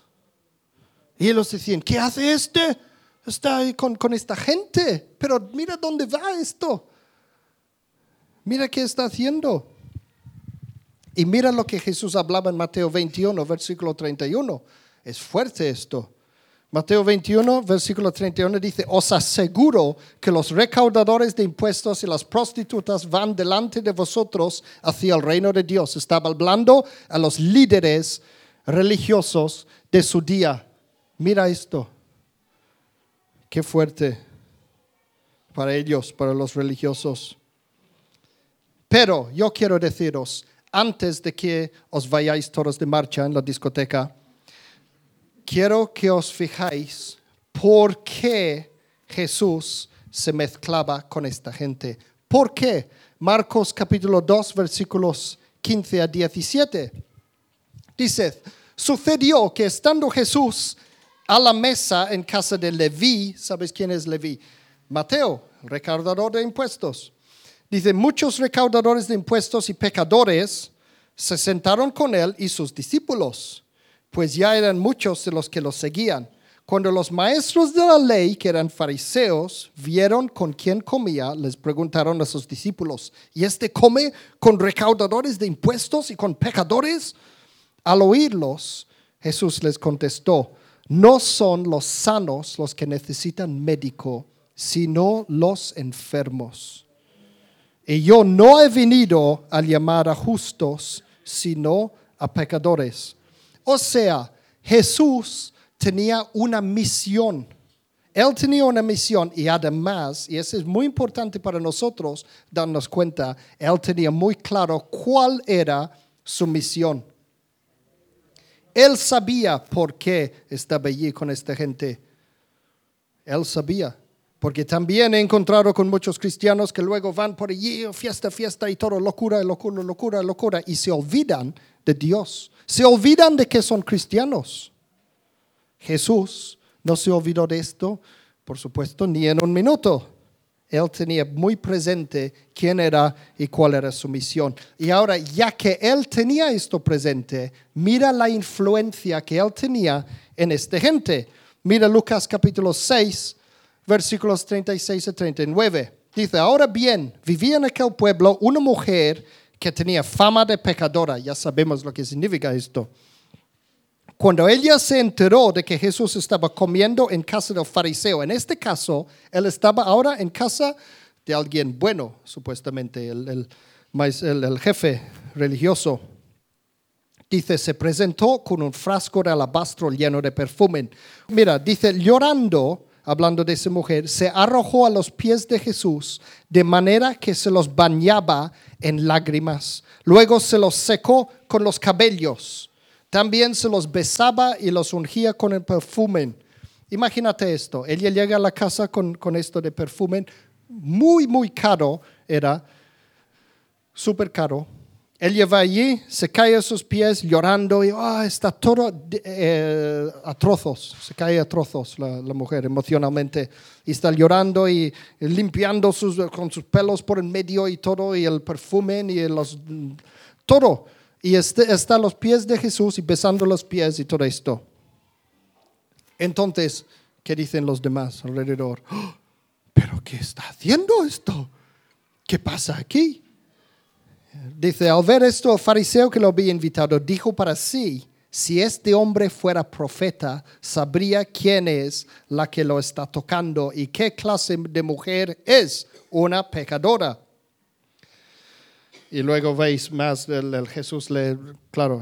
Y ellos decían, ¿qué hace este? Está ahí con, esta gente, pero mira dónde va esto. Mira qué está haciendo. Y mira lo que Jesús hablaba en Mateo 21, versículo 31. Es fuerte esto. Mateo 21, versículo 31 dice, os aseguro que los recaudadores de impuestos y las prostitutas van delante de vosotros hacia el reino de Dios. Estaba hablando a los líderes religiosos de su día. Mira esto. Qué fuerte para ellos, para los religiosos. Pero yo quiero deciros, antes de que os vayáis todos de marcha en la discoteca, quiero que os fijáis por qué Jesús se mezclaba con esta gente. ¿Por qué? Marcos capítulo 2, versículos 15 a 17. Dice, sucedió que estando Jesús a la mesa en casa de Leví. ¿Sabes quién es Leví? Mateo, recaudador de impuestos. Dice, muchos recaudadores de impuestos y pecadores se sentaron con él y sus discípulos, pues ya eran muchos de los que los seguían. Cuando los maestros de la ley, que eran fariseos, vieron con quién comía, les preguntaron a sus discípulos, ¿y este come con recaudadores de impuestos y con pecadores? Al oírlos, Jesús les contestó, no son los sanos los que necesitan médico, sino los enfermos. Y yo no he venido a llamar a justos, sino a pecadores. O sea, Jesús tenía una misión. Él tenía una misión y además, y eso es muy importante para nosotros darnos cuenta, él tenía muy claro cuál era su misión. Él sabía por qué estaba allí con esta gente. Él sabía. Porque también he encontrado con muchos cristianos que luego van por allí, fiesta, fiesta y todo, locura, locura, locura, locura, y se olvidan de Dios. Se olvidan de que son cristianos. Jesús no se olvidó de esto, por supuesto, ni en un minuto. Él tenía muy presente quién era y cuál era su misión. Y ahora, ya que él tenía esto presente, mira la influencia que él tenía en esta gente. Mira Lucas capítulo 6, versículos 36 a 39. Dice, ahora bien, vivía en aquel pueblo una mujer que tenía fama de pecadora. Ya sabemos lo que significa esto. Cuando ella se enteró de que Jesús estaba comiendo en casa del fariseo, en este caso, él estaba ahora en casa de alguien bueno, supuestamente, el, el jefe religioso. Dice, se presentó con un frasco de alabastro lleno de perfume. Mira, dice, llorando, hablando de esa mujer, se arrojó a los pies de Jesús de manera que se los bañaba en lágrimas. Luego se los secó con los cabellos. También se los besaba y los ungía con el perfume. Imagínate esto, ella llega a la casa con, con esto de perfume, muy, muy caro era, súper caro él lleva allí, se cae a sus pies llorando y ah, está todo eh, a trozos, se cae a trozos la, mujer emocionalmente y está llorando y, limpiando sus, con sus pelos por en medio y todo y el perfume y los, todo. Y este, está a los pies de Jesús y besando los pies y todo esto. Entonces, ¿qué dicen los demás alrededor? ¡Oh! ¿Pero qué está haciendo esto? ¿Qué pasa aquí? Dice, al ver esto, el fariseo que lo había invitado dijo para sí, si este hombre fuera profeta, sabría quién es la que lo está tocando y qué clase de mujer es una pecadora. Y luego veis más, el, Jesús claro,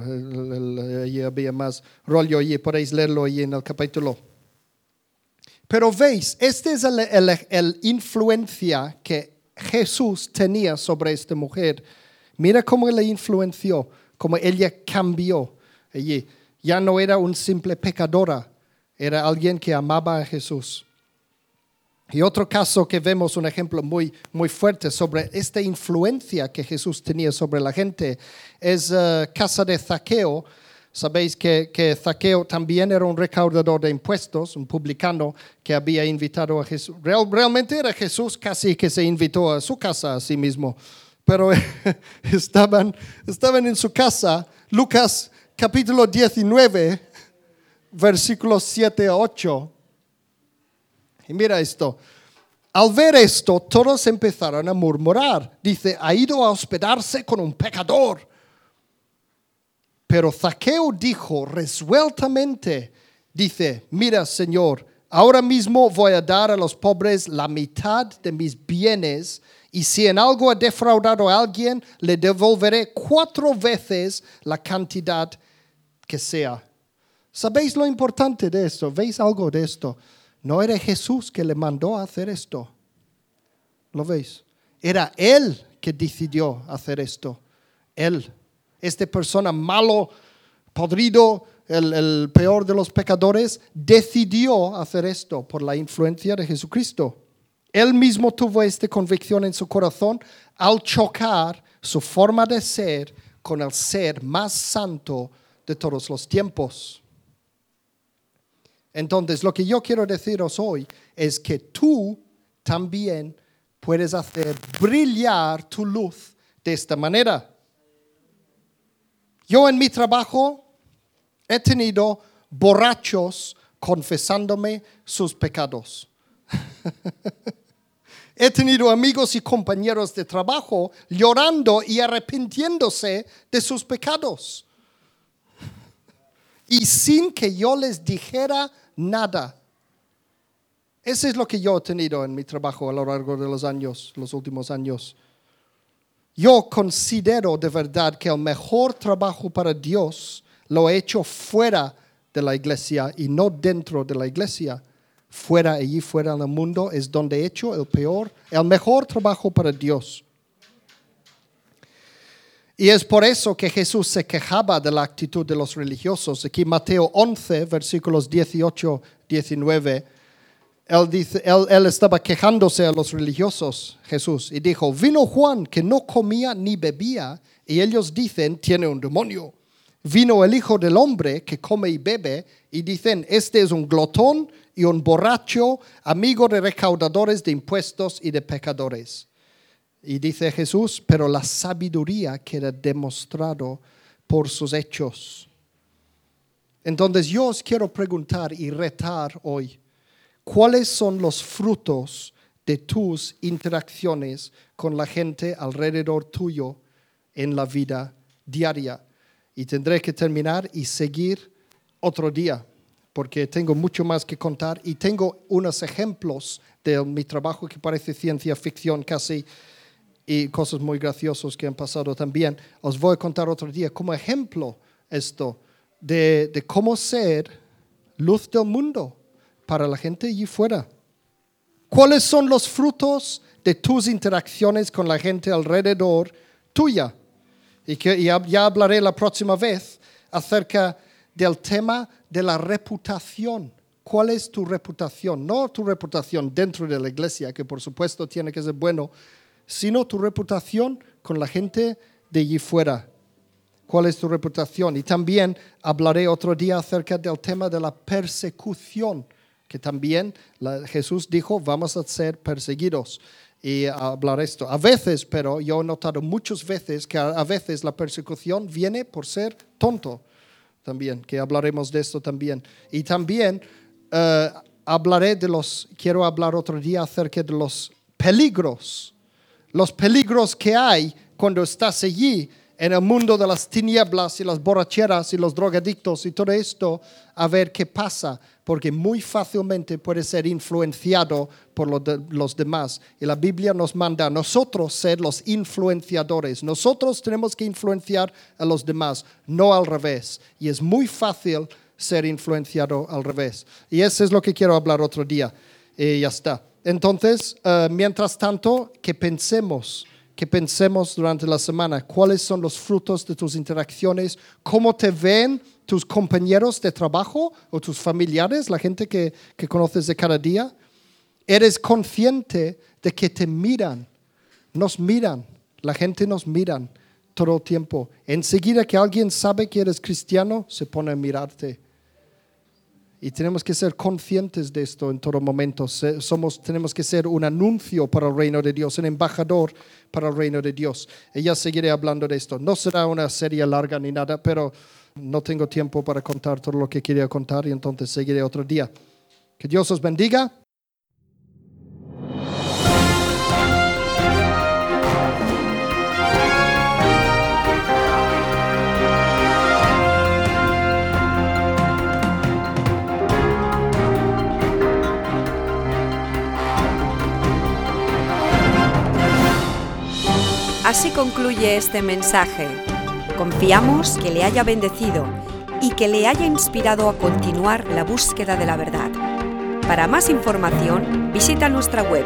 allí había más rollo y podéis leerlo allí en el capítulo. Pero veis, esta es la influencia que Jesús tenía sobre esta mujer Mira cómo le influenció, cómo ella cambió. Ella ya no era un simple pecadora, era alguien que amaba a Jesús. Y otro caso que vemos, un ejemplo muy, muy fuerte sobre esta influencia que Jesús tenía sobre la gente, es uh, casa de Zaqueo. Sabéis que, que, Zaqueo también era un recaudador de impuestos, un publicano que había invitado a Jesús. realmente era Jesús casi que se invitó a su casa a sí mismo pero estaban, estaban en su casa. Lucas capítulo 19, versículos 7 a 8. Y mira esto. Al ver esto, todos empezaron a murmurar. Dice, ha ido a hospedarse con un pecador. Pero Zaqueo dijo resueltamente, dice, mira Señor, ahora mismo voy a dar a los pobres la mitad de mis bienes y si en algo he defraudado a alguien, le devolveré cuatro veces la cantidad que sea. ¿Sabéis lo importante de esto? ¿Veis algo de esto? No era Jesús que le mandó a hacer esto. ¿Lo veis? Era Él que decidió hacer esto. Él. Esta persona malo, podrido, el, el peor de los pecadores, decidió hacer esto por la influencia de Jesucristo. Él mismo tuvo esta convicción en su corazón al chocar su forma de ser con el ser más santo de todos los tiempos. Entonces, lo que yo quiero deciros hoy es que tú también puedes hacer brillar tu luz de esta manera. Yo en mi trabajo he tenido borrachos confesándome sus pecados. He tenido amigos y compañeros de trabajo llorando y arrepintiéndose de sus pecados. Y sin que yo les dijera nada. Eso es lo que yo he tenido en mi trabajo a lo largo de los años, los últimos años. Yo considero de verdad que el mejor trabajo para Dios lo he hecho fuera de la iglesia y no dentro de la iglesia fuera, allí fuera en el mundo, es donde he hecho el peor, el mejor trabajo para Dios. Y es por eso que Jesús se quejaba de la actitud de los religiosos. Aquí Mateo 11, versículos 18, 19. Él, él, estaba quejándose a los religiosos, Jesús, y dijo, vino Juan que no comía ni bebía, y ellos dicen, tiene un demonio. Vino el Hijo del Hombre que come y bebe, y dicen, este es un glotón y un borracho, amigo de recaudadores de impuestos y de pecadores. Y dice Jesús, pero la sabiduría queda demostrado por sus hechos. Entonces yo os quiero preguntar y retar hoy, ¿cuáles son los frutos de tus interacciones con la gente alrededor tuyo en la vida diaria? Y tendré que terminar y seguir otro día porque tengo mucho más que contar y tengo unos ejemplos de mi trabajo que parece ciencia ficción casi y cosas muy graciosas que han pasado también. Os voy a contar otro día como ejemplo esto de, de cómo ser luz del mundo para la gente allí fuera. ¿Cuáles son los frutos de tus interacciones con la gente alrededor tuya? Y que ya, ya hablaré la próxima vez acerca del tema de la reputación. ¿Cuál es tu reputación? No tu reputación dentro de la iglesia, que por supuesto tiene que ser bueno, sino tu reputación con la gente de allí fuera. ¿Cuál es tu reputación? Y también hablaré otro día acerca del tema de la persecución, que también Jesús dijo, vamos a ser perseguidos. Y hablar esto. A veces, pero yo he notado muchas veces que a veces la persecución viene por ser tonto también, que hablaremos de esto también. Y también uh, hablaré de los, quiero hablar otro día acerca de los peligros, los peligros que hay cuando estás allí en el mundo de las tinieblas y las borracheras y los drogadictos y todo esto, a ver qué pasa porque muy fácilmente puede ser influenciado por los demás. Y la Biblia nos manda a nosotros ser los influenciadores. Nosotros tenemos que influenciar a los demás, no al revés. Y es muy fácil ser influenciado al revés. Y eso es lo que quiero hablar otro día. Y ya está. Entonces, uh, mientras tanto, que pensemos que pensemos durante la semana cuáles son los frutos de tus interacciones, cómo te ven tus compañeros de trabajo o tus familiares, la gente que, que conoces de cada día. Eres consciente de que te miran, nos miran, la gente nos miran todo el tiempo. Enseguida que alguien sabe que eres cristiano, se pone a mirarte. Y tenemos que ser conscientes de esto en todo momento. Somos, tenemos que ser un anuncio para el reino de Dios, un embajador para el reino de Dios. Y ya seguiré hablando de esto. No será una serie larga ni nada, pero no tengo tiempo para contar todo lo que quería contar y entonces seguiré otro día. Que Dios os bendiga. Así concluye este mensaje. Confiamos que le haya bendecido y que le haya inspirado a continuar la búsqueda de la verdad. Para más información, visita nuestra web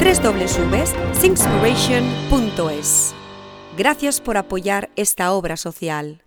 www.singspiration.es. Gracias por apoyar esta obra social.